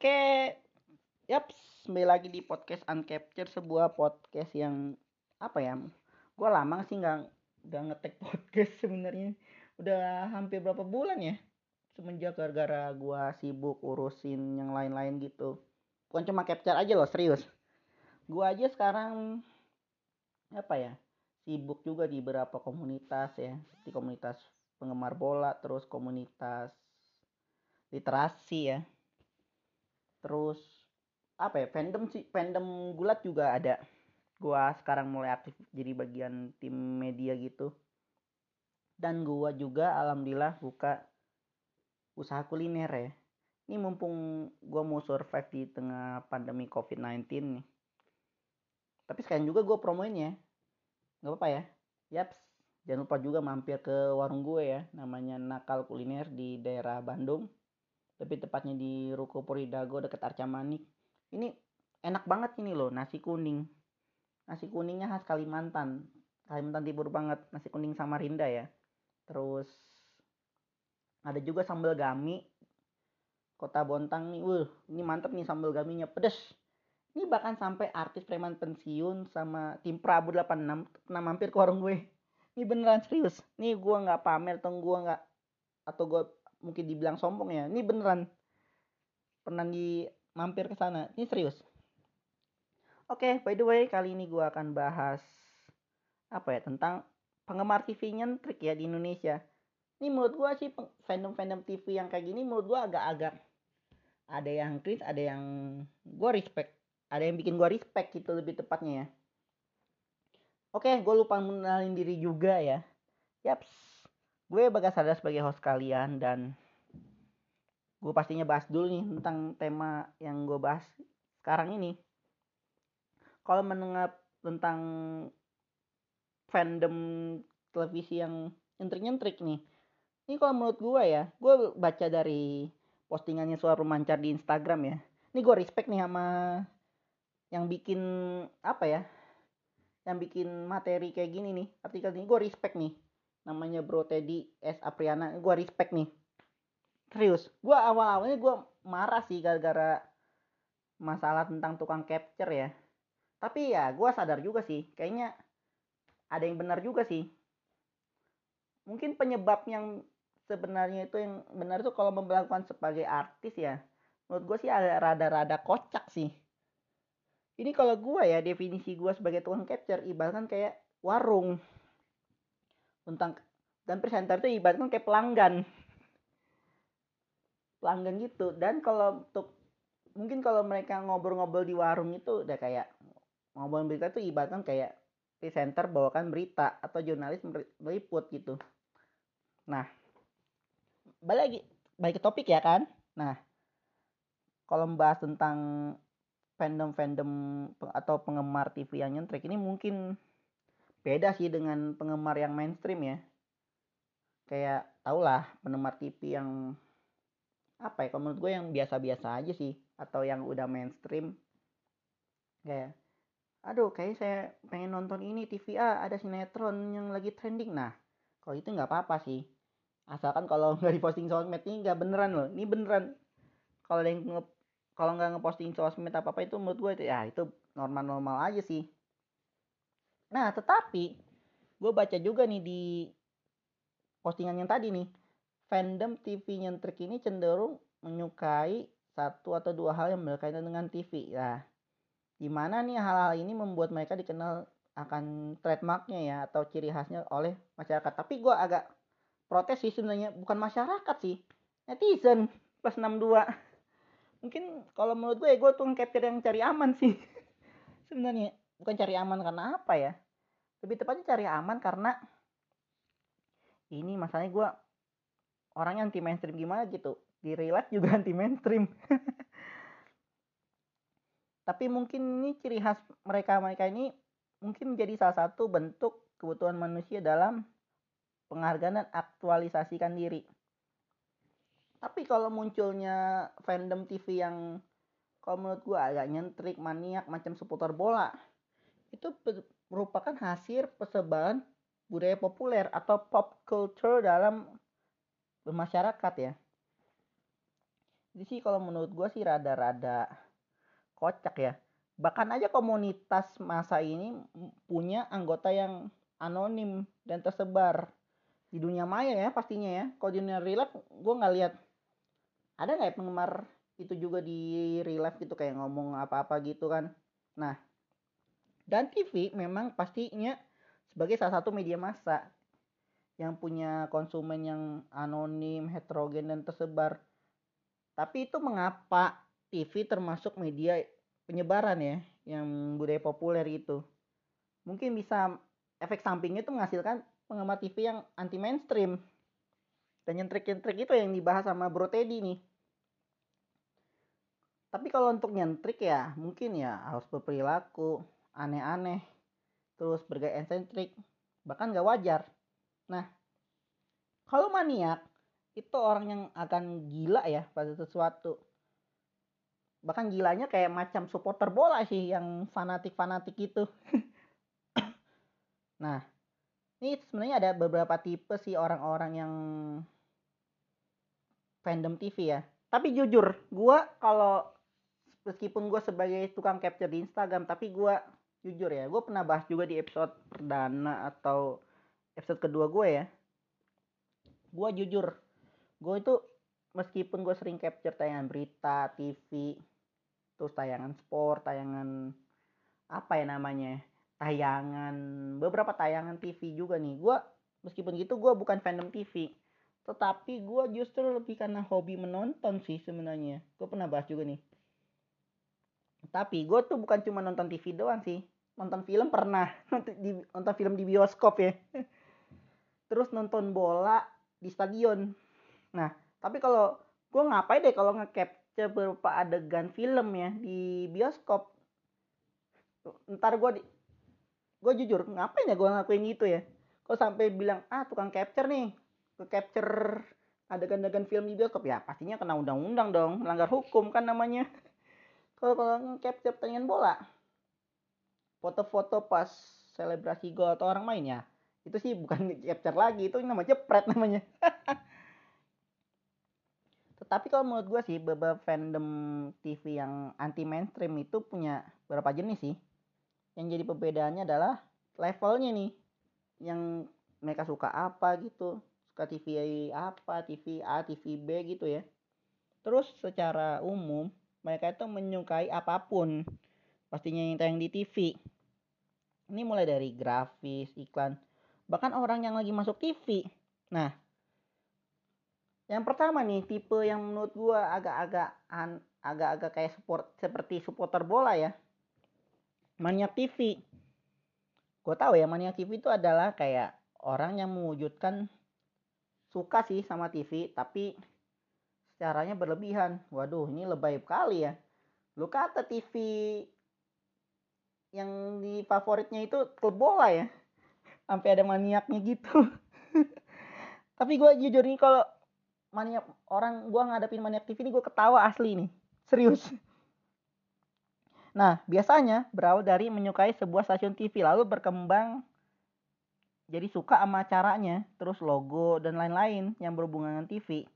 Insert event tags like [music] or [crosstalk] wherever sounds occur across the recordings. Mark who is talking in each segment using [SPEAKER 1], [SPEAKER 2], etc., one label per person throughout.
[SPEAKER 1] Oke, yap, kembali lagi di podcast Uncapture, sebuah podcast yang apa ya? Gue lama sih nggak nggak ngetek podcast sebenarnya. Udah hampir berapa bulan ya? Semenjak gara-gara gue sibuk urusin yang lain-lain gitu. Bukan cuma capture aja loh, serius. Gue aja sekarang apa ya? Sibuk juga di beberapa komunitas ya, di komunitas penggemar bola, terus komunitas literasi ya terus apa ya fandom sih fandom gulat juga ada. Gua sekarang mulai aktif jadi bagian tim media gitu. Dan gua juga alhamdulillah buka usaha kuliner ya. Ini mumpung gua mau survive di tengah pandemi covid-19 nih. Tapi sekarang juga gua promoin ya. Nggak apa-apa ya. Yaps. Jangan lupa juga mampir ke warung gue ya. Namanya nakal kuliner di daerah Bandung tapi tepatnya di Ruko Puridago dekat Arca Manik. Ini enak banget ini loh nasi kuning. Nasi kuningnya khas Kalimantan. Kalimantan Timur banget nasi kuning Samarinda ya. Terus ada juga sambal gami kota Bontang nih. Wuh ini mantep nih sambal gaminya pedes. Ini bahkan sampai artis preman pensiun sama tim Prabu 86 pernah mampir ke warung gue. Ini beneran serius. Nih gue nggak pamer atau gue nggak atau gue mungkin dibilang sombong ya. Ini beneran. Pernah di mampir ke sana. Ini serius. Oke okay, by the way kali ini gue akan bahas apa ya tentang penggemar TV nyentrik ya di Indonesia. Ini menurut gue sih fandom fandom TV yang kayak gini menurut gue agak-agak ada yang kritis ada yang gue respect. Ada yang bikin gue respect gitu lebih tepatnya ya. Oke gue lupa mengenalin diri juga ya. Yaps. Gue Bagas Sadar sebagai host kalian dan gue pastinya bahas dulu nih tentang tema yang gue bahas sekarang ini. Kalau menengah tentang fandom televisi yang nyentrik-nyentrik nih. Ini kalau menurut gue ya, gue baca dari postingannya suara Mancar di Instagram ya. Ini gue respect nih sama yang bikin apa ya? Yang bikin materi kayak gini nih. Artikel ini gue respect nih namanya Bro Teddy S Apriana gue respect nih serius gue awal awalnya gue marah sih gara-gara masalah tentang tukang capture ya. Tapi ya gue sadar juga sih kayaknya ada yang benar juga sih. Mungkin penyebab yang sebenarnya itu yang benar itu kalau memperlakukan sebagai artis ya menurut gue sih ada rada-rada kocak sih. Ini kalau gue ya definisi gue sebagai tukang capture ibaratkan kayak warung. Tentang dan presenter itu ibaratnya kayak pelanggan pelanggan gitu. Dan kalau untuk mungkin kalau mereka ngobrol-ngobrol di warung itu udah kayak ngobrol berita itu ibaratnya kayak presenter bawakan berita atau jurnalis meliput gitu. Nah balik lagi balik ke topik ya kan? Nah kalau membahas tentang fandom-fandom atau penggemar TV yang nyentrik ini mungkin beda sih dengan penggemar yang mainstream ya. Kayak tau lah penggemar TV yang apa ya kalau menurut gue yang biasa-biasa aja sih atau yang udah mainstream. Kayak aduh kayak saya pengen nonton ini TV A ada sinetron yang lagi trending. Nah kalau itu nggak apa-apa sih. Asalkan kalau [laughs] nggak diposting sosmed ini nggak beneran loh ini beneran. Kalau yang nge kalau nggak ngeposting sosmed apa apa itu menurut gue itu ya itu normal-normal aja sih. Nah, tetapi gue baca juga nih di postingan yang tadi nih, fandom TV nyentrik ini cenderung menyukai satu atau dua hal yang berkaitan dengan TV. Nah, gimana nih hal-hal ini membuat mereka dikenal akan trademarknya ya atau ciri khasnya oleh masyarakat. Tapi gue agak protes sih sebenarnya bukan masyarakat sih, netizen plus 62. Mungkin kalau menurut gue gue tuh capture yang cari aman sih [laughs] sebenarnya bukan cari aman karena apa ya lebih tepatnya cari aman karena ini masalahnya gue orang yang anti mainstream gimana gitu? Di real life juga [laughs] anti mainstream tapi mungkin ini ciri khas mereka mereka ini mungkin menjadi salah satu bentuk kebutuhan manusia dalam penghargaan dan aktualisasikan diri. Tapi kalau munculnya fandom TV yang kalau menurut gue agak nyentrik maniak macam seputar bola itu merupakan hasil persebaran budaya populer atau pop culture dalam masyarakat ya. Jadi sih kalau menurut gue sih rada-rada kocak ya. Bahkan aja komunitas masa ini punya anggota yang anonim dan tersebar di dunia maya ya pastinya ya. Kalau di dunia real gue nggak lihat ada nggak ya penggemar itu juga di real life gitu kayak ngomong apa-apa gitu kan. Nah, dan TV memang pastinya sebagai salah satu media massa yang punya konsumen yang anonim, heterogen dan tersebar. Tapi itu mengapa TV termasuk media penyebaran ya yang budaya populer itu. Mungkin bisa efek sampingnya itu menghasilkan penggemar TV yang anti mainstream. Dan nyentrik-nyentrik itu yang dibahas sama Bro Teddy nih. Tapi kalau untuk nyentrik ya mungkin ya harus berperilaku aneh-aneh. Terus bergaya eksentrik. Bahkan gak wajar. Nah, kalau maniak itu orang yang akan gila ya pada sesuatu. Bahkan gilanya kayak macam supporter bola sih yang fanatik-fanatik itu. [coughs] nah, ini sebenarnya ada beberapa tipe sih orang-orang yang fandom TV ya. Tapi jujur, gue kalau meskipun gue sebagai tukang capture di Instagram, tapi gue jujur ya, gue pernah bahas juga di episode perdana atau episode kedua gue ya. Gue jujur gue itu meskipun gue sering capture tayangan berita TV terus tayangan sport tayangan apa ya namanya tayangan beberapa tayangan TV juga nih. Gue meskipun gitu gue bukan fandom TV tetapi gue justru lebih karena hobi menonton sih sebenarnya. Gue pernah bahas juga nih. Tapi gue tuh bukan cuma nonton TV doang sih nonton film pernah [laughs] nonton film di bioskop ya terus nonton bola di stadion. Nah tapi kalau gue ngapain deh kalau nge-capture beberapa adegan film ya di bioskop? Ntar gue di gue jujur ngapain ya gue ngakuin gitu ya? Kok sampai bilang ah tukang capture nih ke capture adegan-adegan film di bioskop. Ya pastinya kena undang-undang dong melanggar hukum kan namanya. [laughs] Kalau kalau capture pertandingan bola foto-foto pas selebrasi gol atau orang main ya itu sih bukan [laughs] capture lagi itu namanya jepret namanya. [laughs] Tetapi kalau menurut gue sih beberapa fandom TV yang anti mainstream itu punya beberapa jenis sih? Yang jadi perbedaannya adalah levelnya nih. Yang mereka suka apa gitu suka TV apa TV A TV B gitu ya. Terus secara umum mereka itu menyukai apa pun. Pastinya yang tayang di TV ini mulai dari grafis iklan bahkan orang yang lagi masuk TV. Nah, yang pertama nih tipe yang menurut gua agak-agak agak-agak kayak support seperti supporter bola ya. Maniak TV. Gue tahu ya maniak TV itu adalah kayak orang yang mewujudkan suka sih sama TV tapi caranya berlebihan. Waduh, ini lebay kali ya. Lu kata TV yang di favoritnya itu klub bola ya sampai ada maniaknya gitu. [laughs] Tapi gue jujur nih kalau maniak orang gue ngadepin maniak TV ini gue ketawa asli nih. Serius. [laughs] Nah biasanya berawal dari menyukai sebuah stasiun TV lalu berkembang jadi suka sama caranya terus logo dan lain-lain yang berhubungan dengan TV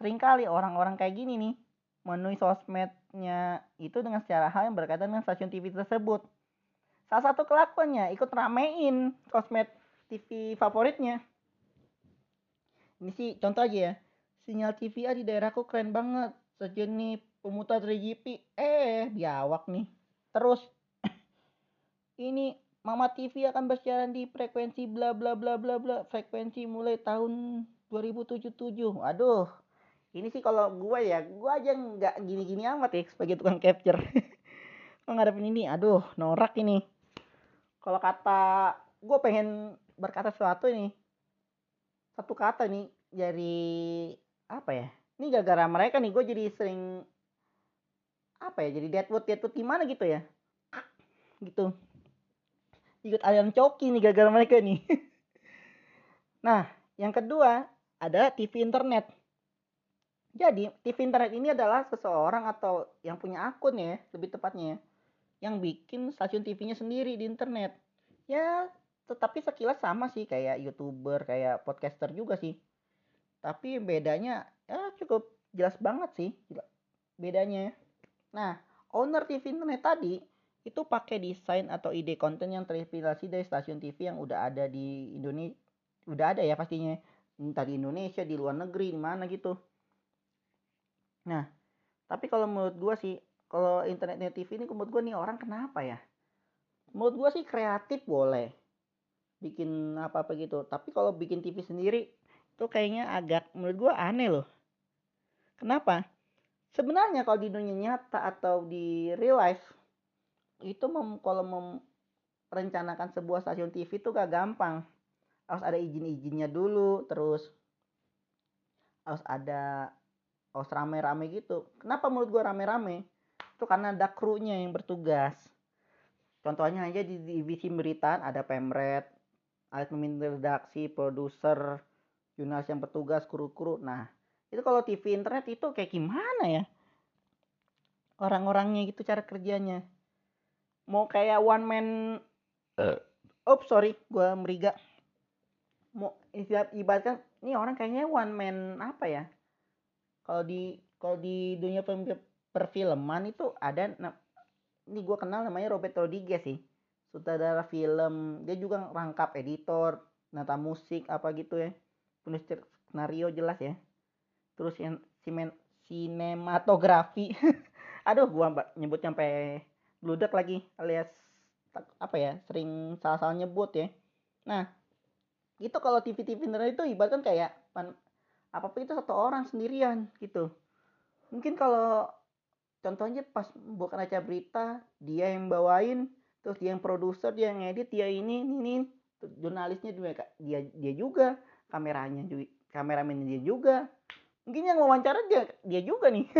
[SPEAKER 1] sering kali orang-orang kayak gini nih memenuhi sosmednya itu dengan secara hal yang berkaitan dengan stasiun TV tersebut Salah satu kelakuannya ikut ramein sosmed TV favoritnya. Ini sih contoh aja ya. Sinyal TVA di daerahku keren banget. Sejenis pemutar 3GP. Eh, biawak nih. Terus [clears throat] ini Mama TV akan bersiaran di frekuensi bla bla bla bla bla frekuensi mulai tahun 2077. Aduh, ini sih kalau gue ya, gue aja nggak gini-gini amat ya sebagai tukang capture. [laughs] Menghadapin ini, aduh, norak ini kalau kata gue pengen berkata sesuatu ini satu kata nih dari apa ya? Ini gara-gara mereka nih gue jadi sering apa ya jadi deadwood deadwood gimana gitu ya? Gitu. Ikut aliran coki nih gara-gara mereka nih. [laughs] Nah yang kedua ada TV internet. Jadi TV internet ini adalah seseorang atau yang punya akun ya lebih tepatnya ya yang bikin stasiun TV-nya sendiri di internet. Ya, tetapi sekilas sama sih kayak YouTuber, kayak podcaster juga sih. Tapi bedanya ya cukup jelas banget sih bedanya nah owner TV internet tadi itu pakai desain atau ide konten yang terinspirasi dari stasiun TV yang udah ada di Indonesia udah ada ya pastinya entah di Indonesia di luar negeri di mana gitu nah tapi kalau menurut gua sih kalau internet TV ini menurut gua nih orang kenapa ya? Menurut gua sih kreatif boleh bikin apa apa gitu. Tapi kalau bikin TV sendiri itu kayaknya agak menurut gua aneh loh. Kenapa? Sebenarnya kalau di dunia nyata atau di real life itu mem, kalau merencanakan sebuah stasiun TV itu gak gampang. Harus ada izin-izinnya dulu terus harus ada harus rame-rame gitu. Kenapa menurut gue rame-rame itu karena ada krunya yang bertugas. Contohnya aja di divisi berita ada pemret ada pemimpin redaksi produser jurnalis yang bertugas kru-kru. Nah itu kalau TV internet itu kayak gimana ya? Orang-orangnya gitu cara kerjanya. Mau kayak one man uh. oh sorry gue meriga. Mau ibaratkan ini orang kayaknya one man apa ya? Kalau di kalau di dunia perfilman itu ada ini gue kenal namanya Robert Rodriguez sih. Sutradara film dia juga rangkap editor nata musik apa gitu ya. Penulis skenario jelas ya. Terus yang simen sinematografi. [laughs] Aduh gua nyebut sampai bludak lagi alias apa ya sering salah-salah nyebut ya. Nah itu kalau TV-TV internet itu ibaratkan kayak apa apa itu satu orang sendirian gitu. Mungkin kalau contohnya pas bukan acara berita dia yang bawain terus dia yang produser dia yang edit dia ini ini, ini. jurnalisnya juga dia dia juga. Kameranya juga kameramen dia juga. Mungkin yang wawancara dia dia juga nih. [laughs]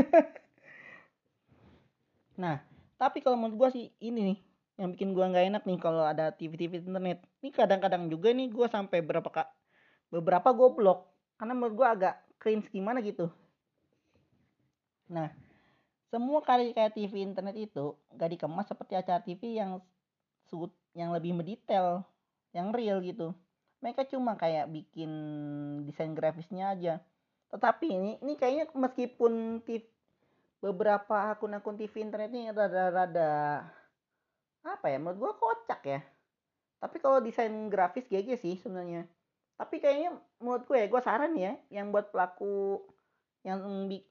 [SPEAKER 1] Nah tapi kalau menurut gue sih ini nih yang bikin gue nggak enak nih kalau ada TV-TV internet. Ini kadang-kadang juga nih gue sampai berapa kak beberapa gue blok karena menurut gue agak cringe gimana gitu. Nah semua karya TV internet itu gak dikemas seperti acara TV yang sud yang lebih mendetail yang real gitu. Mereka cuma kayak bikin desain grafisnya aja. Tetapi ini ini kayaknya meskipun TV, beberapa akun-akun TV internet ini rada-rada apa ya menurut gua kocak ya. Tapi kalau desain grafis GG sih sebenarnya. Tapi kayaknya menurut gue ya gue saran ya yang buat pelaku yang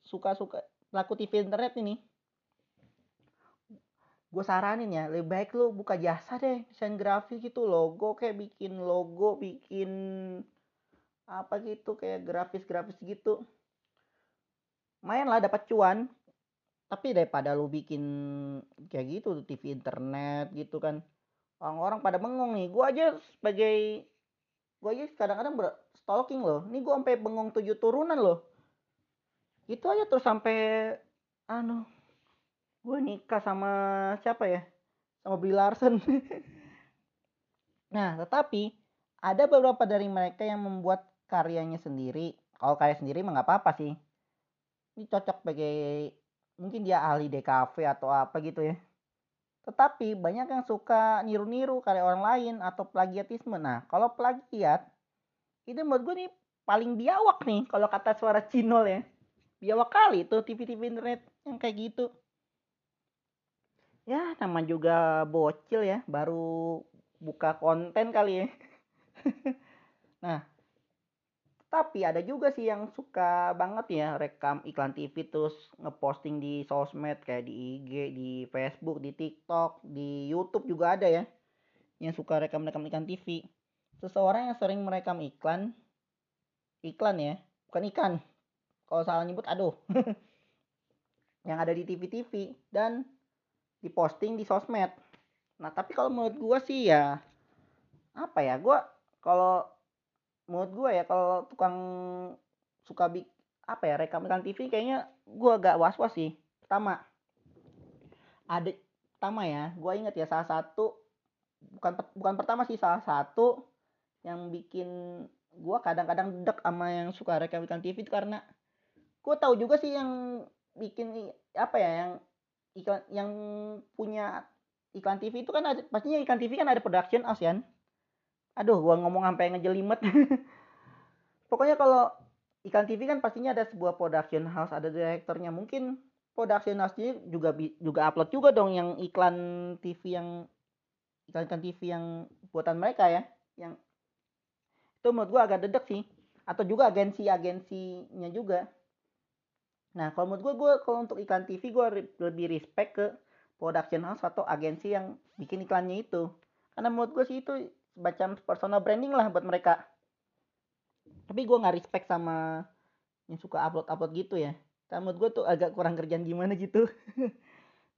[SPEAKER 1] suka-suka pelaku TV internet ini. Gue saranin ya lebih baik lu buka jasa deh desain grafis gitu logo kayak bikin logo bikin apa gitu kayak grafis-grafis gitu. Main lah dapat cuan. Tapi daripada lu bikin kayak gitu TV internet gitu kan orang-orang pada bengong nih. Gua aja sebagai gua aja kadang-kadang stalking loh. Ini gua sampai bengong tujuh turunan loh itu aja terus sampai anu gue nikah sama siapa ya sama Brie Larson [laughs] nah tetapi ada beberapa dari mereka yang membuat karyanya sendiri kalau karya sendiri mah apa-apa sih ini cocok sebagai mungkin dia ahli DKV atau apa gitu ya. Tetapi banyak yang suka niru-niru karya orang lain atau plagiatisme. Nah, kalau plagiat itu menurut gue nih paling biawak nih kalau kata suara Cinol ya. Biawak kali tuh TV-TV internet yang kayak gitu. Ya, nama juga bocil ya, baru buka konten kali ya. [laughs] nah, tapi ada juga sih yang suka banget ya rekam iklan TV terus ngeposting di sosmed kayak di IG, di Facebook, di TikTok, di YouTube juga ada ya. Yang suka rekam-rekam iklan TV. Seseorang yang sering merekam iklan iklan ya, bukan ikan. Kalau salah nyebut aduh. [laughs] yang ada di TV-TV dan diposting di sosmed. Nah, tapi kalau menurut gua sih ya apa ya? Gua kalau menurut gue ya kalau tukang suka bik apa ya rekam rekam TV kayaknya gue agak was was sih pertama ada pertama ya gue inget ya salah satu bukan bukan pertama sih salah satu yang bikin gue kadang-kadang dek sama yang suka rekam TV itu karena gue tahu juga sih yang bikin apa ya yang iklan yang punya iklan TV itu kan ada pastinya iklan TV kan ada production ASEAN aduh gua ngomong sampai ngejelimet. [laughs] Pokoknya kalau iklan TV kan pastinya ada sebuah production house ada direkturnya. Mungkin production house-nya juga juga upload juga dong yang iklan TV yang iklan iklan TV yang buatan mereka ya yang itu menurut gua agak dedek sih. Atau juga agensi-agensinya juga nah kalau menurut gua gua kalau untuk iklan TV gua lebih respect ke production house atau agensi yang bikin iklannya itu. Karena menurut gue sih itu semacam personal branding lah buat mereka. Tapi gue nggak respect sama yang suka upload upload gitu ya. Karena menurut gue tuh agak kurang kerjaan gimana gitu. [laughs]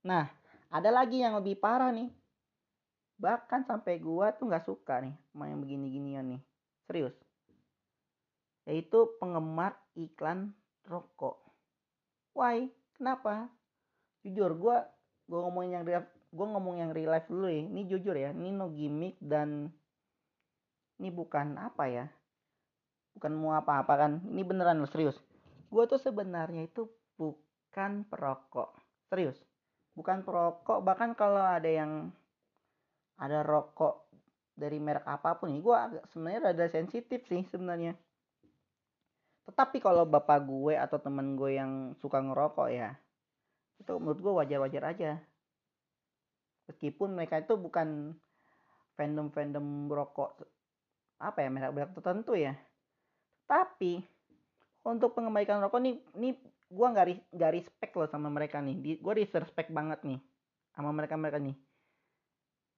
[SPEAKER 1] Nah ada lagi yang lebih parah nih. Bahkan sampai gue tuh nggak suka nih sama yang begini-ginian nih. Serius. Yaitu penggemar iklan rokok why? Kenapa? Jujur gue gue ngomong yang real gue ngomong yang real life dulu ya. Ini jujur ya ini no gimmick dan ini bukan apa ya? Bukan mau apa-apa kan? Ini beneran loh serius. Gue tuh sebenarnya itu bukan perokok. Serius. Bukan perokok bahkan kalau ada yang ada rokok dari merek apa pun nih gue sebenarnya rada sensitif sih sebenarnya tetapi kalau bapak gue atau temen gue yang suka ngerokok ya itu menurut gue wajar-wajar aja. Meskipun mereka itu bukan fandom-fandom rokok apa ya merek-merek tertentu ya. Tapi untuk pengembalikan rokok nih nih gue nggak nggak respect loh sama mereka nih. Gue disrespect banget nih sama mereka mereka nih.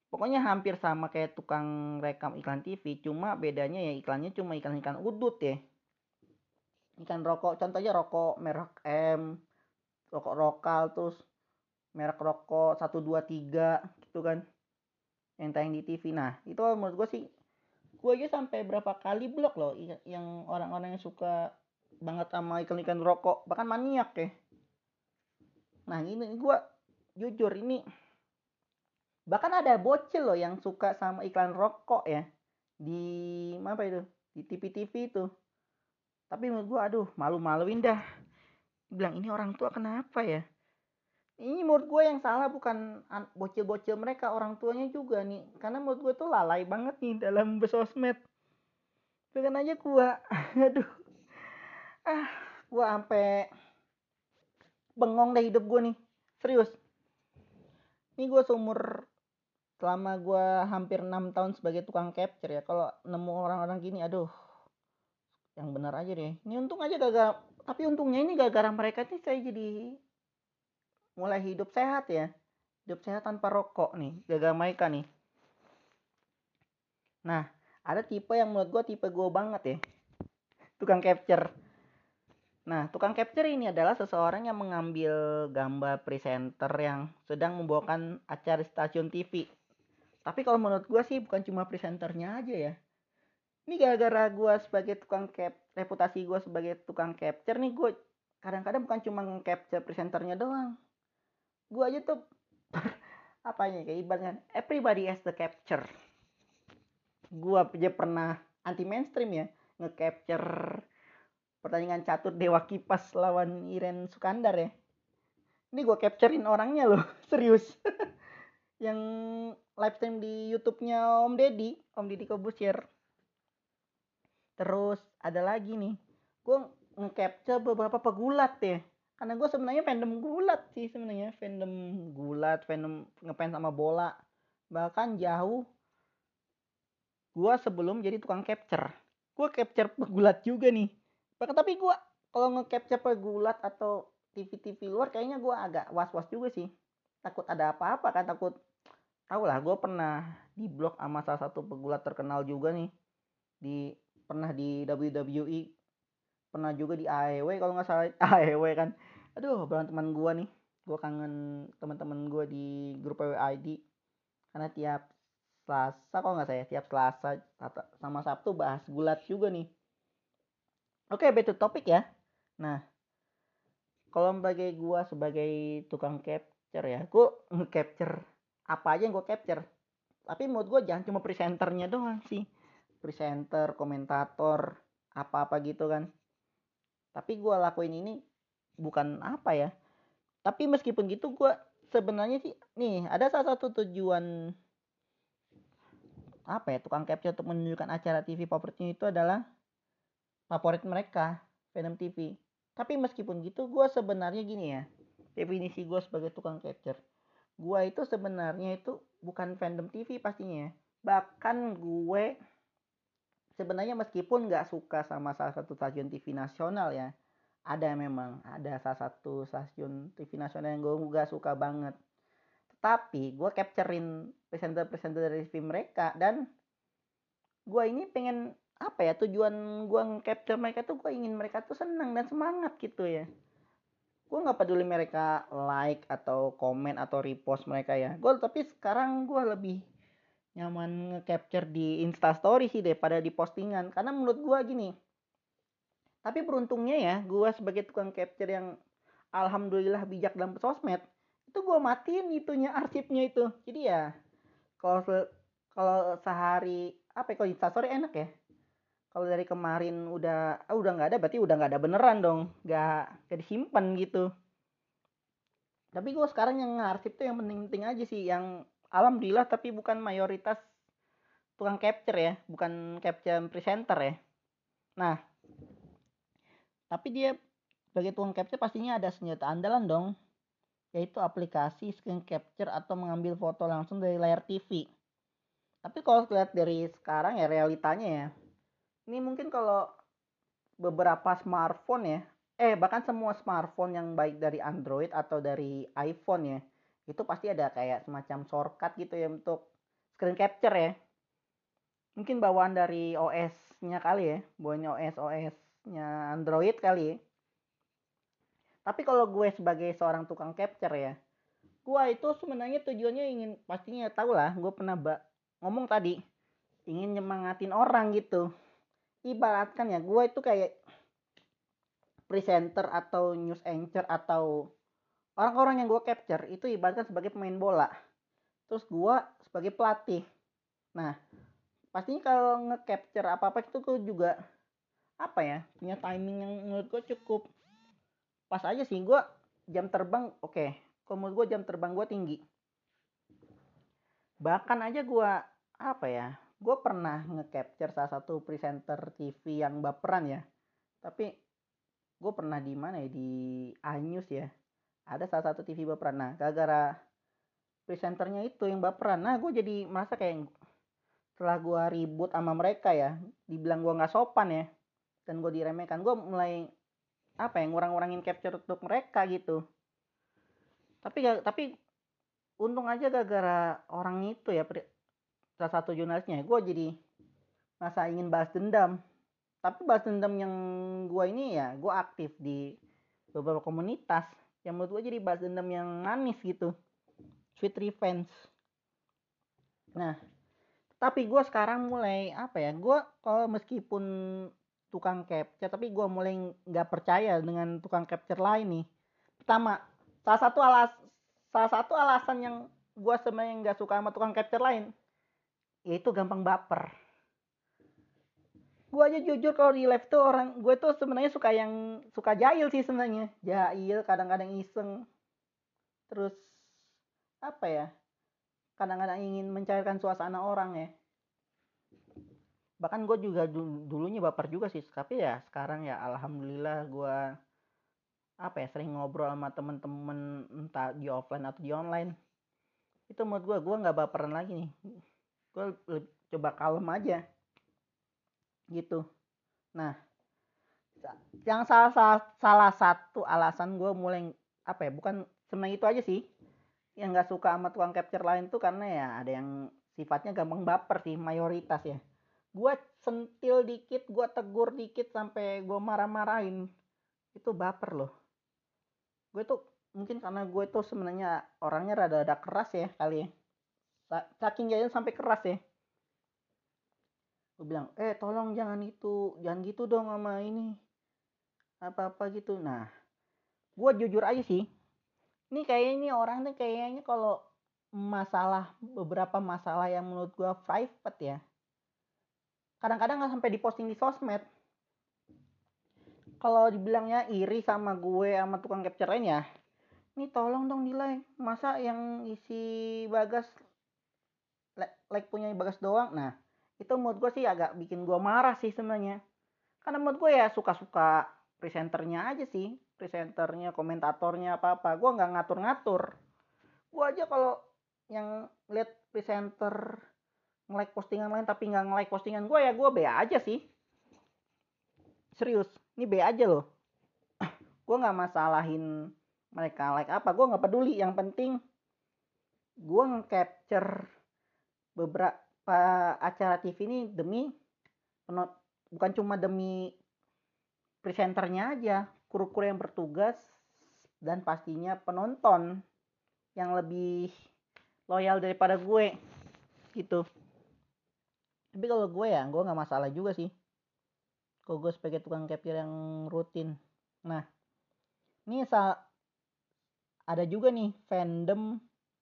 [SPEAKER 1] Pokoknya hampir sama kayak tukang rekam iklan TV cuma bedanya ya iklannya cuma iklan-iklan udut ya ikan rokok contohnya rokok merek M rokok lokal terus merek rokok satu dua tiga gitu kan yang tayang di TV nah itu menurut gue sih gue aja sampai berapa kali blok loh yang orang-orang yang suka banget sama iklan-iklan rokok bahkan maniak ya. Nah ini gue jujur ini bahkan ada bocil loh yang suka sama iklan rokok ya di apa itu di TV-TV itu tapi menurut gue aduh malu-maluin dah. Bilang ini orang tua kenapa ya? Ini menurut gue yang salah bukan bocil-bocil mereka orang tuanya juga nih. Karena menurut gue tuh lalai banget nih dalam bersosmed. Pengen aja gue [laughs] aduh. Ah gue sampai bengong deh hidup gue nih. Serius. Ini gue seumur selama gue hampir enam tahun sebagai tukang capture ya. Kalau nemu orang-orang gini aduh yang benar aja deh. Ini untung aja gagal tapi untungnya ini gara-gara mereka nih saya jadi mulai hidup sehat ya. Hidup sehat tanpa rokok nih gara-gara mereka nih. Nah ada tipe yang menurut gue tipe gue banget ya. [laughs] Tukang capture. Nah tukang capture ini adalah seseorang yang mengambil gambar presenter yang sedang membawakan acara stasiun TV tapi kalau menurut gue sih bukan cuma presenternya aja ya ini gara-gara gue sebagai tukang cap reputasi gue sebagai tukang capture nih gue kadang-kadang bukan cuma capture presenternya doang. Gue aja tuh apanya kayak ibaratnya everybody has the capture. Gue aja pernah anti mainstream ya nge-capture pertandingan catur Dewa Kipas lawan Iren Sukandar ya. Ini gue capturein orangnya loh [laughs] serius. [laughs] Yang live stream di YouTube-nya Om Deddy Om Deddy Kobusier terus ada lagi nih. Gue nge-capture beberapa pegulat ya. Karena gue sebenarnya fandom gulat sih sebenarnya. Fandom gulat fandom ngefans sama bola. Bahkan jauh gue sebelum jadi tukang capture. Gue capture pegulat juga nih. Bahkan tapi gue kalau nge-capture pegulat atau TV-TV luar kayaknya gue agak was-was juga sih. Takut ada apa-apa kan takut. Tau lah gue pernah di blog sama salah satu pegulat terkenal juga nih. Di pernah di WWE pernah juga di AEW kalau nggak salah. [laughs] AEW kan. Aduh teman gua nih. Gua kangen teman-teman gua di grup WID karena tiap Selasa kalau nggak saya tiap Selasa sama Sabtu bahas gulat juga nih. Oke back to topik ya. Nah kalau sebagai gua sebagai tukang capture ya gua nge-capture apa aja yang gua capture. Tapi menurut gua jangan cuma presenternya doang sih presenter komentator apa-apa gitu kan. Tapi gue lakuin ini bukan apa ya. Tapi meskipun gitu gue sebenarnya sih nih ada salah satu tujuan apa ya tukang capture untuk menunjukkan acara TV favoritnya itu adalah favorit mereka fandom TV tapi meskipun gitu gue sebenarnya gini ya definisi gue sebagai tukang capture. Gue itu sebenarnya itu bukan fandom TV pastinya ya. bahkan gue sebenarnya meskipun nggak suka sama salah satu stasiun TV nasional ya ada memang ada salah satu stasiun TV nasional yang gue gak suka banget. Tapi gue capturein presenter-presenter dari TV mereka dan gue ini pengen apa ya tujuan gue capture mereka tuh gue ingin mereka tuh senang dan semangat gitu ya. Gue nggak peduli mereka like atau komen atau repost mereka ya. Gue tapi sekarang gue lebih nyaman nge-capture di instastory sih daripada di postingan. Karena menurut gue gini tapi beruntungnya ya gue sebagai tukang capture yang alhamdulillah bijak dalam sosmed itu gue matiin itunya arsipnya itu. Jadi ya kalau kalau sehari apa ya kalau instastory enak ya? Kalau dari kemarin udah ah, udah nggak ada berarti udah nggak ada beneran dong. Nggak nggak disimpan gitu. Tapi gue sekarang yang ngarsip tuh yang penting-penting aja sih yang alhamdulillah tapi bukan mayoritas tukang capture ya bukan capture presenter ya. Nah tapi dia sebagai tukang capture pastinya ada senjata andalan dong yaitu aplikasi screen capture atau mengambil foto langsung dari layar TV tapi kalau lihat dari sekarang ya realitanya ya ini mungkin kalau beberapa smartphone ya eh bahkan semua smartphone yang baik dari Android atau dari iPhone ya itu pasti ada kayak semacam shortcut gitu ya untuk screen capture ya. Mungkin bawaan dari OS-nya kali ya bawaan OS OS-nya Android kali ya. Tapi kalau gue sebagai seorang tukang capture ya gue itu sebenarnya tujuannya ingin pastinya tahu lah gue pernah ngomong tadi ingin nyemangatin orang gitu. Ibaratkan ya gue itu kayak presenter atau news anchor atau orang-orang yang gue capture itu ibaratkan sebagai pemain bola. Terus gue sebagai pelatih. Nah pastinya kalau nge-capture apa-apa itu gue juga apa ya punya timing yang menurut gue cukup. Pas aja sih gue jam terbang oke. Okay. kalau menurut gue jam terbang gue tinggi. Bahkan aja gue apa ya gue pernah nge-capture salah satu presenter TV yang baperan ya. Tapi gue pernah di mana ya di iNews ya ada salah satu TV baperan. Nah gara-gara presenternya itu yang baperan nah gue jadi merasa kayak setelah gue ribut sama mereka ya dibilang gue nggak sopan ya dan gue diremehkan gue mulai apa ya ngurang-ngurangin capture untuk mereka gitu. Tapi tapi untung aja gara-gara orang itu ya salah satu jurnalisnya gue jadi masa ingin balas dendam. Tapi balas dendam yang gue ini ya gue aktif di beberapa komunitas yang menurut gue jadi balas dendam yang manis gitu. Sweet revenge. Nah tapi gue sekarang mulai apa ya gue kalau meskipun tukang capture tapi gue mulai nggak percaya dengan tukang capture lain nih. Pertama salah satu alas salah satu alasan yang gue sebenarnya nggak suka sama tukang capture lain ya itu gampang baper gue aja jujur kalau di live tuh orang gue tuh sebenarnya suka yang suka jahil sih sebenarnya. Jahil kadang-kadang iseng. Terus apa ya? Kadang-kadang ingin mencairkan suasana orang ya. Bahkan gue juga dulunya baper juga sih. Tapi ya sekarang ya alhamdulillah gue apa ya sering ngobrol sama temen-temen entah di offline atau di online. Itu menurut gue gue nggak baperan lagi nih. Gue coba kalem aja gitu. Nah yang salah salah, salah satu alasan gue mulai apa ya bukan sebenarnya itu aja sih. Yang nggak suka sama tukang capture lain tuh karena ya ada yang sifatnya gampang baper sih mayoritas ya. Gue sentil dikit gue tegur dikit sampai gue marah-marahin itu baper loh. Gue tuh mungkin karena gue tuh sebenarnya orangnya rada-rada keras ya kali ya. Saking jahil sampai keras ya gue bilang eh tolong jangan itu jangan gitu dong sama ini apa apa gitu. Nah gue jujur aja sih ini kayaknya ini orang tuh kayaknya kalau masalah beberapa masalah yang menurut gue private ya kadang-kadang nggak sampai diposting di sosmed. Kalau dibilangnya iri sama gue sama tukang capture lain ya ini tolong dong nilai masa yang isi bagas like punya Bagas doang? Nah itu menurut gue sih agak bikin gue marah sih sebenarnya. Karena menurut gue ya suka-suka presenternya aja sih. Presenternya komentatornya apa apa gue nggak ngatur-ngatur. Gue aja kalau yang lihat presenter nge-like postingan lain tapi nggak nge-like postingan gue ya gue be aja sih. Serius ini be aja loh. [clears throat] Gue nggak masalahin mereka like apa. Gue nggak peduli yang penting gue nge-capture beberapa acara TV ini demi bukan cuma demi presenternya aja kru-kru yang bertugas dan pastinya penonton yang lebih loyal daripada gue gitu. Tapi kalau gue ya gue nggak masalah juga sih. Kalau gue sebagai tukang capture yang rutin. Nah ini ada juga nih fandom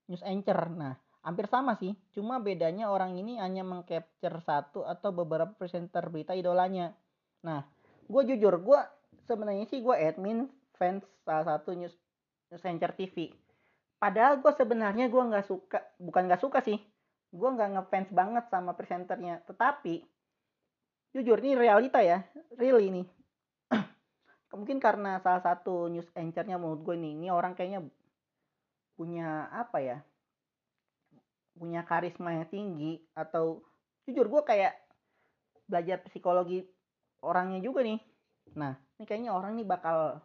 [SPEAKER 1] news anchor. Nah hampir sama sih cuma bedanya orang ini hanya mengcapture satu atau beberapa presenter berita idolanya. Nah gue jujur gue sebenarnya sih gue admin fans salah satu news news anchor TV padahal gue sebenarnya gue nggak suka bukan nggak suka sih gue nggak ngefans banget sama presenternya. Tetapi jujur ini realita ya real ini. [clears throat] Mungkin karena salah satu news anchornya menurut gue nih ini orang kayaknya punya apa ya punya karisma yang tinggi atau jujur gue kayak belajar psikologi orangnya juga nih. Nah ini kayaknya orang nih bakal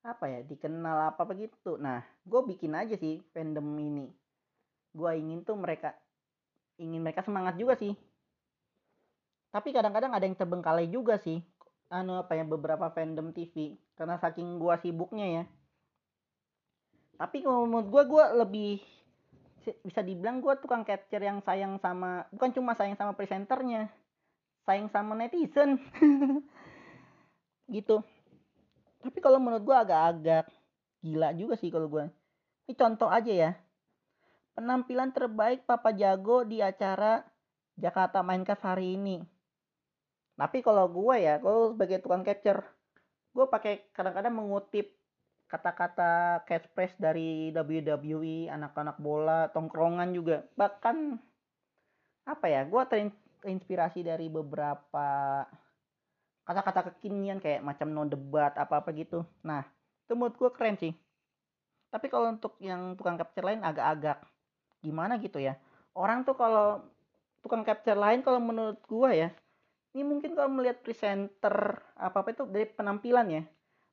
[SPEAKER 1] apa ya dikenal apa begitu. Nah gue bikin aja sih fandom ini. Gue ingin tuh mereka ingin mereka semangat juga sih. Tapi kadang-kadang ada yang terbengkalai juga sih anu apa ya beberapa fandom TV karena saking gua sibuknya ya. Tapi kalau menurut gua gua lebih bisa dibilang gua tukang capture yang sayang sama bukan cuma sayang sama presenternya sayang sama netizen. [laughs] Gitu. Tapi kalau menurut gua agak-agak gila juga sih kalau gua. Ini contoh aja ya. Penampilan terbaik Papa Jago di acara Jakarta Minecraft hari ini. Tapi kalau gue ya, kalau sebagai tukang capture, gue pakai kadang-kadang mengutip kata-kata catchphrase dari WWE, anak-anak bola, tongkrongan juga. Bahkan apa ya, gue terinspirasi dari beberapa kata-kata kekinian kayak macam no debat apa-apa gitu. Nah, itu menurut gue keren sih. Tapi kalau untuk yang tukang capture lain agak-agak gimana gitu ya orang tuh kalau tukang capture lain kalau menurut gua ya ini mungkin kalau melihat presenter apa apa itu dari penampilan ya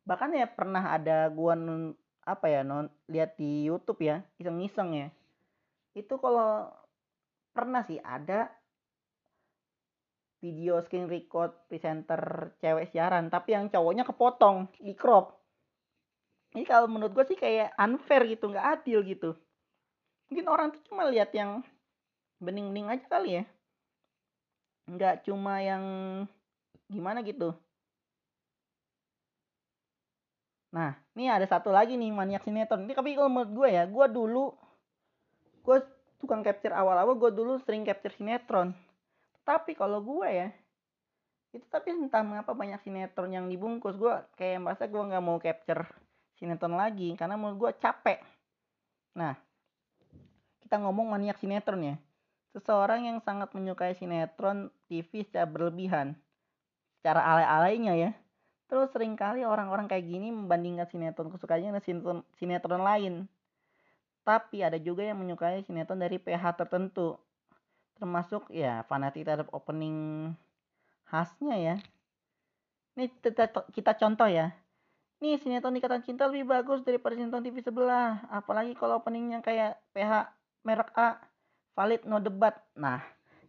[SPEAKER 1] bahkan ya pernah ada gua non, apa ya non lihat di YouTube ya iseng-iseng ya. Itu kalau pernah sih ada video screen record presenter cewek siaran tapi yang cowoknya kepotong di crop ini kalau menurut gue sih kayak unfair gitu nggak adil gitu. Mungkin orang tuh cuma lihat yang bening-bening aja kali ya. Nggak cuma yang gimana gitu nah ini ada satu lagi nih maniak sinetron ini tapi kalau menurut gue ya gue dulu gue tukang capture awal-awal gue dulu sering capture sinetron tapi kalau gue ya itu tapi entah mengapa banyak sinetron yang dibungkus gue kayak merasa gue nggak mau capture sinetron lagi karena menurut gue capek nah kita ngomong maniak sinetron ya. Seseorang yang sangat menyukai sinetron TV secara berlebihan. Secara alay-alaynya ya. Terus sering kali orang-orang kayak gini membandingkan sinetron kesukaannya dengan sinetron, sinetron lain. Tapi ada juga yang menyukai sinetron dari PH tertentu. Termasuk ya fanatik terhadap opening khasnya ya. Ini kita, kita contoh ya. Nih sinetron Ikatan Cinta lebih bagus daripada sinetron TV sebelah. Apalagi kalau openingnya kayak PH merek A valid no debat nah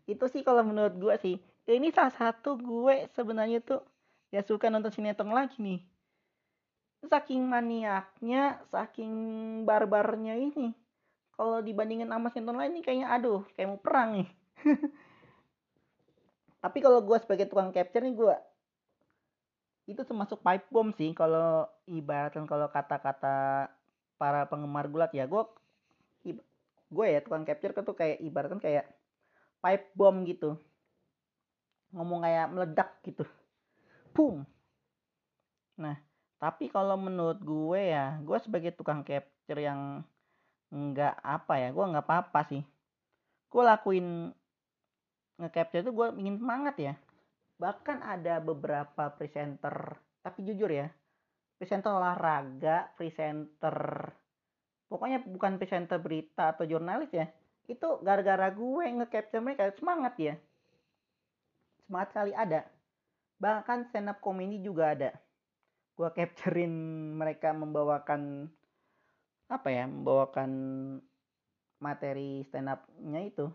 [SPEAKER 1] itu sih kalau menurut gue sih ini salah satu gue sebenarnya tuh ya suka nonton sinetron lagi nih. Saking maniaknya saking barbarnya ini kalau dibandingin sama sinetron lain nih kayaknya aduh kayak mau perang nih. [laughs] Tapi kalau gue sebagai tukang capture nih gue itu termasuk pipe bomb sih kalau ibaratkan kalau kata-kata para penggemar gulat ya gue gue ya tukang capture tuh kayak ibaratkan kayak pipe bomb gitu. Ngomong kayak meledak gitu boom. Nah tapi kalau menurut gue ya gue sebagai tukang capture yang nggak apa ya gue nggak apa-apa sih. Gue lakuin nge-capture itu gue ingin semangat ya. Bahkan ada beberapa presenter tapi jujur ya presenter olahraga presenter pokoknya bukan presenter berita atau jurnalis ya itu gara-gara gue nge-capture mereka semangat ya. Semangat kali ada bahkan stand up comedy juga ada. Gue capturein mereka membawakan apa ya membawakan materi stand up-nya itu.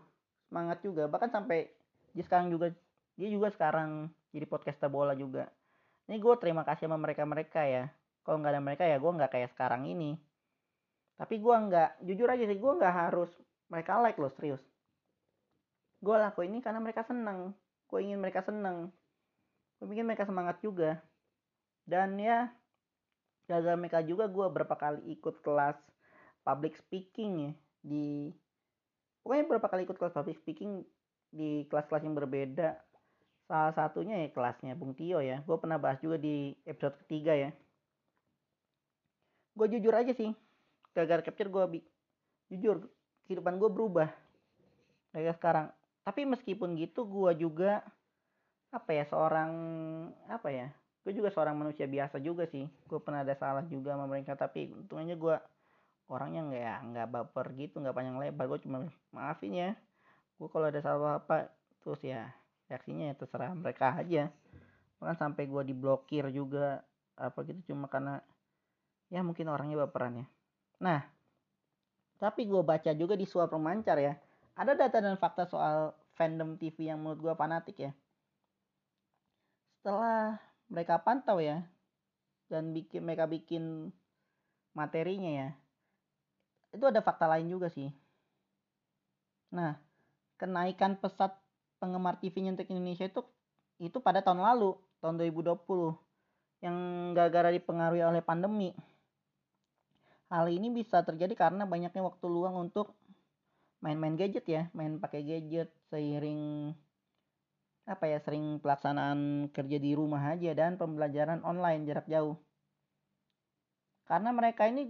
[SPEAKER 1] Semangat juga. Bahkan sampai dia sekarang juga dia juga sekarang jadi podcaster bola juga. Ini gue terima kasih sama mereka mereka ya. Kalau nggak ada mereka ya gue nggak kayak sekarang ini. Tapi gue nggak jujur aja sih gue nggak harus mereka like loh serius. Gue lakuin ini karena mereka seneng. Gue ingin mereka seneng ingin mereka semangat juga. Dan ya gara mereka juga gue berapa kali ikut kelas public speaking ya di pokoknya berapa kali ikut kelas public speaking di kelas-kelas yang berbeda. Salah satunya ya kelasnya Bung Tio ya gue pernah bahas juga di episode ketiga ya. Gue jujur aja sih gara-gara capture gue jujur kehidupan gue berubah. Kayak sekarang. Tapi meskipun gitu gue juga apa ya seorang apa ya gue juga seorang manusia biasa juga sih. Gue pernah ada salah juga sama mereka tapi untungnya gue orangnya nggak ya nggak baper gitu nggak panjang lebar. Gue cuma maafin ya gue kalau ada salah apa terus ya reaksinya ya terserah mereka aja. Bahkan sampai gue diblokir juga apa gitu cuma karena ya mungkin orangnya baperan ya. Nah tapi gue baca juga di suap pemancar ya ada data dan fakta soal fandom TV yang menurut gue fanatik ya setelah mereka pantau ya dan bikin mereka bikin materinya ya itu ada fakta lain juga sih. Nah kenaikan pesat penggemar TV nyentik Indonesia itu itu pada tahun lalu tahun 2020 yang gara-gara dipengaruhi oleh pandemi. Hal ini bisa terjadi karena banyaknya waktu luang untuk main-main gadget ya main pakai gadget seiring apa ya sering pelaksanaan kerja di rumah aja dan pembelajaran online jarak jauh. Karena mereka ini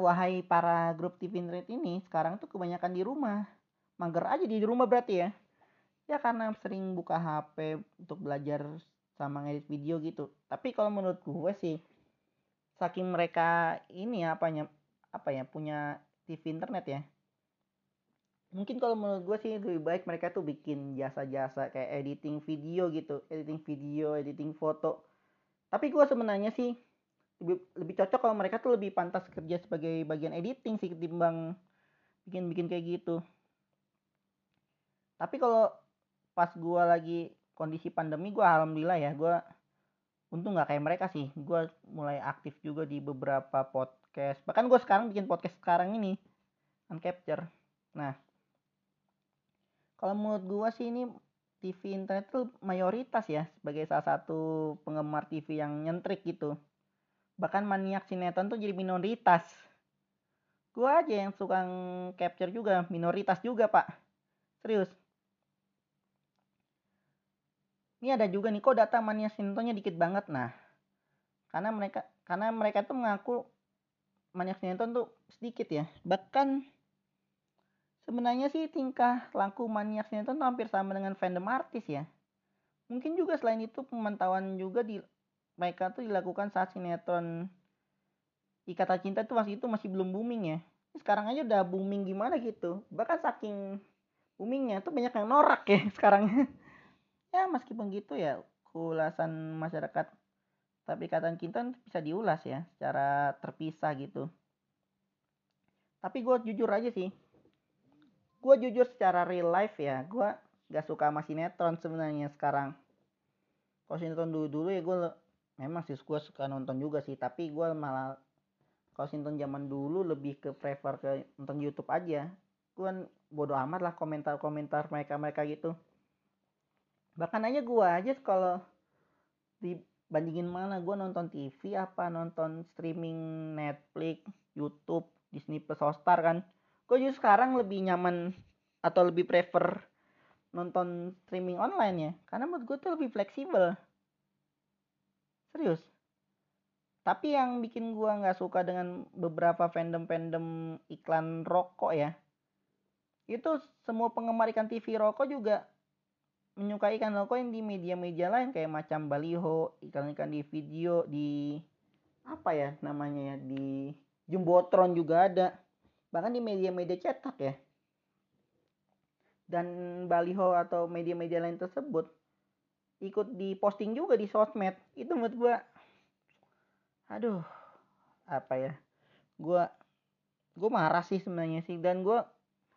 [SPEAKER 1] wahai para grup TV internet ini sekarang tuh kebanyakan di rumah. Mager aja di rumah berarti ya. Ya karena sering buka HP untuk belajar sama ngedit video gitu. Tapi kalau menurut gue sih saking mereka ini ya apanya apa ya punya TV internet ya mungkin kalau menurut gue sih lebih baik mereka tuh bikin jasa-jasa kayak editing video gitu editing video editing foto. Tapi gue sebenarnya sih lebih, lebih cocok kalau mereka tuh lebih pantas kerja sebagai bagian editing sih ketimbang bikin-bikin kayak gitu. Tapi kalau pas gue lagi kondisi pandemi gue alhamdulillah ya gue untung nggak kayak mereka sih. Gue mulai aktif juga di beberapa podcast. Bahkan gue sekarang bikin podcast sekarang ini uncapture. Nah kalau menurut gua sih ini TV internet tuh mayoritas ya sebagai salah satu penggemar TV yang nyentrik gitu. Bahkan maniak sinetron tuh jadi minoritas. Gua aja yang suka capture juga, minoritas juga pak. Serius. Ini ada juga nih kok data maniak sinetronnya dikit banget nah. Karena mereka karena mereka tuh mengaku maniak sinetron tuh sedikit ya. Bahkan Sebenarnya sih tingkah laku maniak sinetron hampir sama dengan fandom artis ya. Mungkin juga selain itu pemantauan juga di mereka tuh dilakukan saat sinetron Ikatan Cinta itu masih itu masih belum booming ya. Sekarang aja udah booming gimana gitu. Bahkan saking boomingnya tuh banyak yang norak ya [laughs] sekarang. ya meskipun gitu ya ulasan masyarakat tapi Ikatan Cinta bisa diulas ya secara terpisah gitu. Tapi gue jujur aja sih, gue jujur secara real life ya gue gak suka sama sinetron sebenarnya sekarang. Kalau sinetron dulu dulu ya gue memang sih gue suka nonton juga sih tapi gue malah kalau sinetron zaman dulu lebih ke prefer ke nonton YouTube aja. Gue bodoh amat lah komentar-komentar mereka-mereka gitu. Bahkan aja gue aja kalau dibandingin mana gue nonton TV apa nonton streaming Netflix YouTube Disney Plus Hotstar kan gue justru sekarang lebih nyaman atau lebih prefer nonton streaming online ya? Karena menurut gue tuh lebih fleksibel. Serius? Tapi yang bikin gue nggak suka dengan beberapa fandom-fandom iklan rokok ya itu semua penggemar ikan TV rokok juga menyukai ikan loko yang di media-media lain kayak macam baliho ikan-ikan di video di apa ya namanya ya di jumbotron juga ada bahkan di media-media cetak ya. Dan baliho atau media-media lain tersebut ikut di posting juga di sosmed. Itu menurut gua aduh apa ya gua gua marah sih sebenarnya sih. Dan gua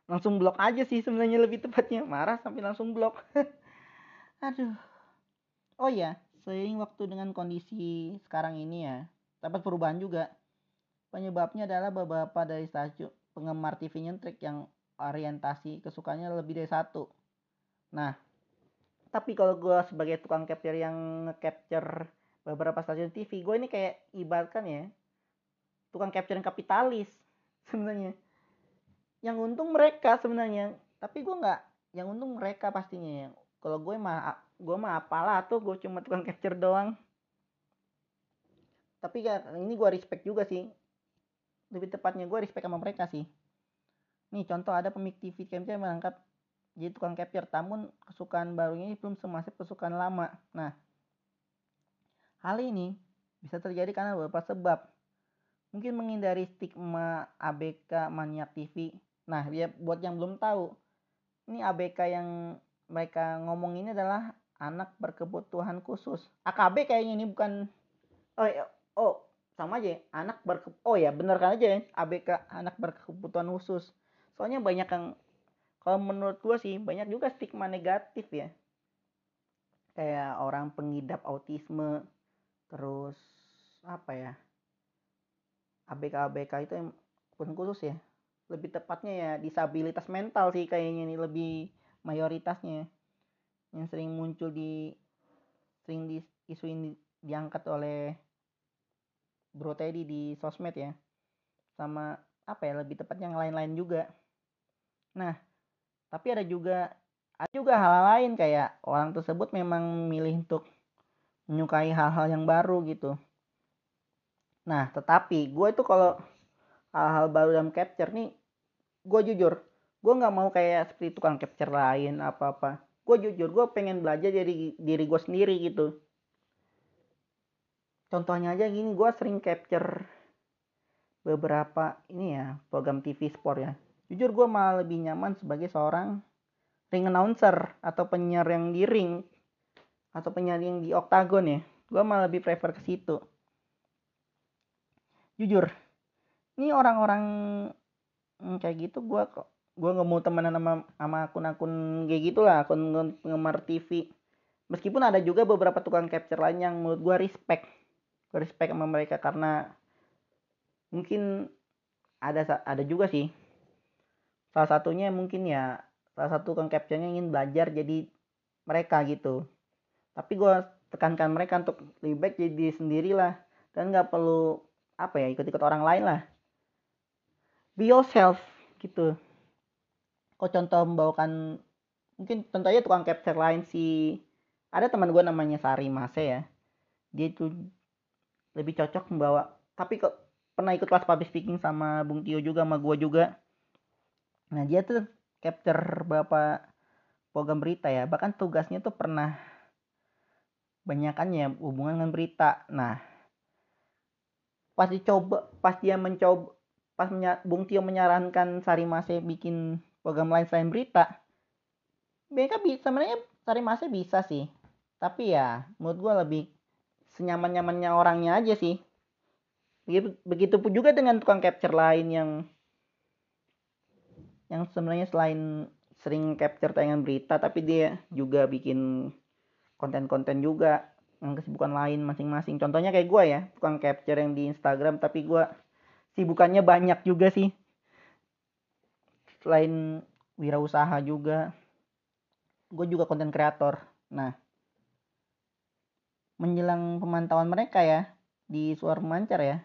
[SPEAKER 1] langsung blok aja sih sebenarnya lebih tepatnya. Marah sampai langsung blok. [laughs] Aduh. Oh ya seiring waktu dengan kondisi sekarang ini ya dapat perubahan juga. Penyebabnya adalah beberapa dari stasiun penggemar TV nyentrik yang orientasi kesukaannya lebih dari satu. Nah, tapi kalau gue sebagai tukang capture yang nge-capture beberapa stasiun TV, gue ini kayak ibaratkan ya, tukang capture yang kapitalis [laughs] sebenarnya. Yang untung mereka sebenarnya, tapi gue nggak, yang untung mereka pastinya ya. Kalau gue mah, gue mah apalah tuh, gue cuma tukang capture doang. Tapi ya ini gue respect juga sih lebih tepatnya gue respect sama mereka sih. Nih contoh ada pemik TV Camp yang menangkap jadi tukang capture namun kesukaan barunya ini belum semasif kesukaan lama. Nah hal ini bisa terjadi karena beberapa sebab. Mungkin menghindari stigma ABK maniak TV nah ya buat yang belum tahu ini ABK yang mereka ngomong ini adalah anak berkebutuhan khusus. AKB kayaknya ini bukan oh oh sama aja anak berke oh ya bener kan aja ya ABK anak berkebutuhan khusus. Soalnya banyak yang kalau menurut gue sih banyak juga stigma negatif ya. Kayak orang pengidap autisme terus apa ya ABK ABK itu yang pun khusus ya. Lebih tepatnya ya disabilitas mental sih kayaknya ini lebih mayoritasnya. Yang sering muncul di sering di isu ini diangkat oleh Bro Teddy di sosmed ya. Sama apa ya lebih tepatnya yang lain-lain juga. Nah tapi ada juga ada juga hal lain kayak orang tersebut memang milih untuk menyukai hal-hal yang baru gitu. Nah tetapi gue itu kalau hal-hal baru dalam capture nih gue jujur gue nggak mau kayak seperti tukang capture lain apa apa gue jujur gue pengen belajar dari diri gue sendiri gitu contohnya aja gini gue sering capture beberapa ini ya program TV sport ya. Jujur gue malah lebih nyaman sebagai seorang ring announcer atau penyiar yang di ring atau penyiar yang di oktagon ya. Gue malah lebih prefer ke situ. Jujur ini orang-orang kayak gitu gue kok gue nggak mau temenan sama sama akun-akun kayak gitulah akun penggemar TV meskipun ada juga beberapa tukang capture lain yang menurut gue respect respect sama mereka karena mungkin ada ada juga sih. Salah satunya mungkin ya salah satu kang captionnya ingin belajar jadi mereka gitu. Tapi gue tekankan mereka untuk lebih baik jadi sendiri lah dan nggak perlu apa ya ikut-ikut orang lain lah. Be yourself gitu. Kok contoh membawakan mungkin contohnya tukang capture lain si ada teman gue namanya Sari Mase ya. Dia tuh lebih cocok membawa. Tapi kok pernah ikut kelas public speaking sama Bung Tio juga sama gue juga. Nah dia tuh capture beberapa program berita ya. Bahkan tugasnya tuh pernah banyakannya hubungan dengan berita. Nah pas dicoba pas dia mencoba pas menya, Bung Tio menyarankan Sari Mase bikin program lain selain berita mereka bisa sebenarnya Sari Mase bisa sih. Tapi ya menurut gue lebih senyaman-nyamannya orangnya aja sih. Begitu pun juga dengan tukang capture lain yang yang sebenarnya selain sering capture tayangan berita tapi dia juga bikin konten-konten juga yang kesibukan lain masing-masing. Contohnya kayak gue ya tukang capture yang di Instagram tapi gue sibukannya banyak juga sih. Selain wirausaha juga gue juga konten kreator. Nah menjelang pemantauan mereka ya di suara pemancar ya.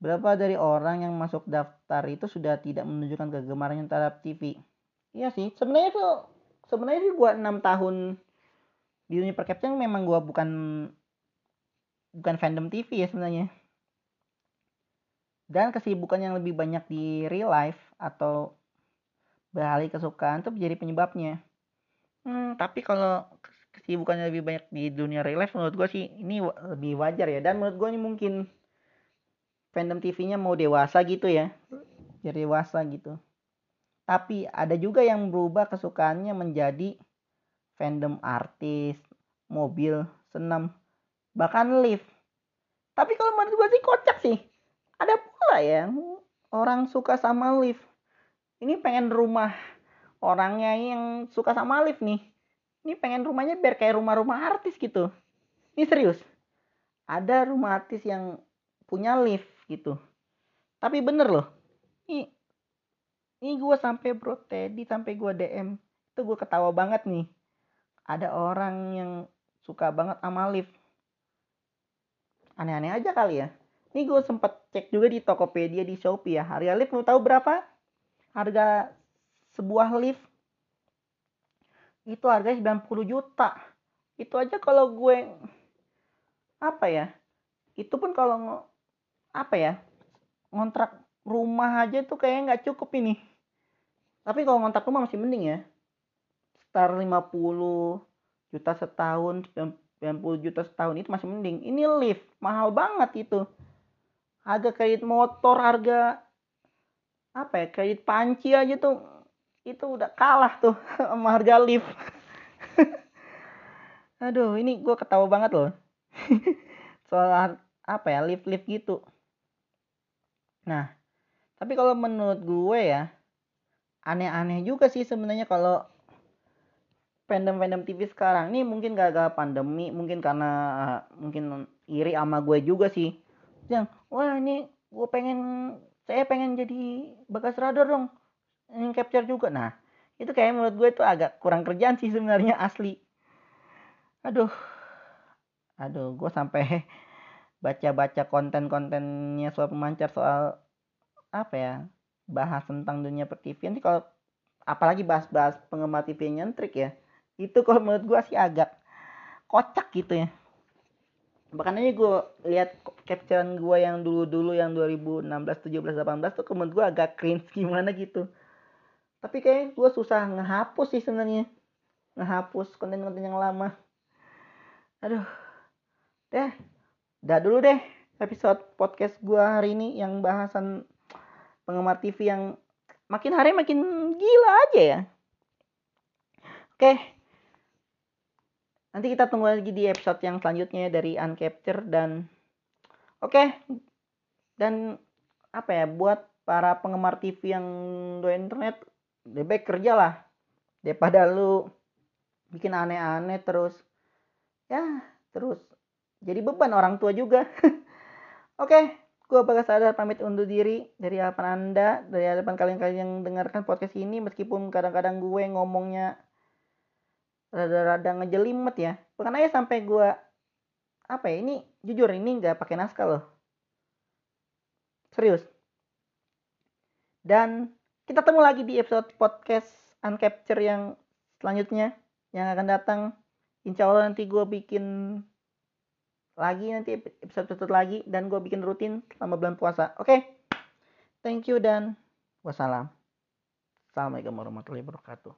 [SPEAKER 1] Berapa dari orang yang masuk daftar itu sudah tidak menunjukkan kegemarannya terhadap TV? Iya sih, sebenarnya tuh sebenarnya sih gua 6 tahun di dunia percaption memang gua bukan bukan fandom TV ya sebenarnya. Dan kesibukan yang lebih banyak di real life atau beralih kesukaan itu menjadi penyebabnya. hmm, tapi kalau kesibukannya lebih banyak di dunia real life menurut gue sih ini lebih wajar ya. Dan menurut gue ini mungkin fandom TV-nya mau dewasa gitu ya. Jadi dewasa gitu. Tapi ada juga yang berubah kesukaannya menjadi fandom artis mobil senam bahkan lift. Tapi kalau menurut gue sih kocak sih. Ada pula ya orang suka sama lift. Ini pengen rumah orangnya yang suka sama lift nih ini pengen rumahnya biar kayak rumah-rumah artis gitu. Ini serius. Ada rumah artis yang punya lift gitu. Tapi bener loh. Ini ini gue sampai bro Teddy sampai gue DM itu gue ketawa banget nih. Ada orang yang suka banget sama lift. Aneh-aneh aja kali ya. Ini gue sempet cek juga di Tokopedia di Shopee ya. Harga lift mau tahu berapa? Harga sebuah lift itu harganya 90 juta. Itu aja kalau gue apa ya itu pun kalau apa ya ngontrak rumah aja tuh kayak nggak cukup ini. Tapi kalau ngontrak rumah masih mending ya. Sekitar 50 juta setahun 90 juta setahun itu masih mending. Ini lift mahal banget itu. Harga kredit motor harga apa ya kredit panci aja tuh itu udah kalah tuh [laughs] sama harga lift [laughs] aduh ini gue ketawa banget loh. [laughs] Soal apa ya lift lift gitu. Nah tapi kalau menurut gue ya aneh-aneh juga sih sebenarnya kalau fandom-fandom TV sekarang. Ini mungkin gagal pandemi mungkin karena uh, mungkin iri sama gue juga sih. Yang wah ini gue pengen saya pengen jadi bekas radar dong capture juga. Nah itu kayak menurut gue itu agak kurang kerjaan sih sebenarnya asli. Aduh. Aduh gue sampai [laughs] baca-baca konten-kontennya soal pemancar soal apa ya bahas tentang dunia per TV nanti kalau apalagi bahas-bahas penggemar TV nyentrik ya itu kalau menurut gue sih agak kocak gitu ya. Bahkan aja gue lihat capturean gue yang dulu-dulu yang 2016, 17, 18 tuh menurut gue agak cringe gimana gitu tapi kayak gue susah ngehapus sih sebenarnya. Ngehapus konten-konten yang lama. Aduh. Deh. Udah dulu deh episode podcast gue hari ini yang bahasan penggemar TV yang makin hari makin gila aja ya. Oke. Nanti kita tunggu lagi di episode yang selanjutnya dari Uncapture dan oke. Dan apa ya buat para penggemar TV yang do internet lebih baik kerja lah. Daripada lu bikin aneh-aneh terus. Ya terus. Jadi beban orang tua juga. [laughs] Oke okay, gue bakal sadar pamit undur diri dari hadapan anda dari hadapan kalian-kalian yang dengarkan podcast ini meskipun kadang-kadang gue ngomongnya rada-rada ngejelimet ya. Bahkan aja sampai gue apa ya ini jujur ini nggak pakai naskah loh. Serius. Dan kita temu lagi di episode podcast uncapture yang selanjutnya yang akan datang insya Allah nanti gue bikin lagi nanti episode episode lagi dan gue bikin rutin selama bulan puasa oke okay? thank you dan wassalam assalamualaikum warahmatullahi wabarakatuh.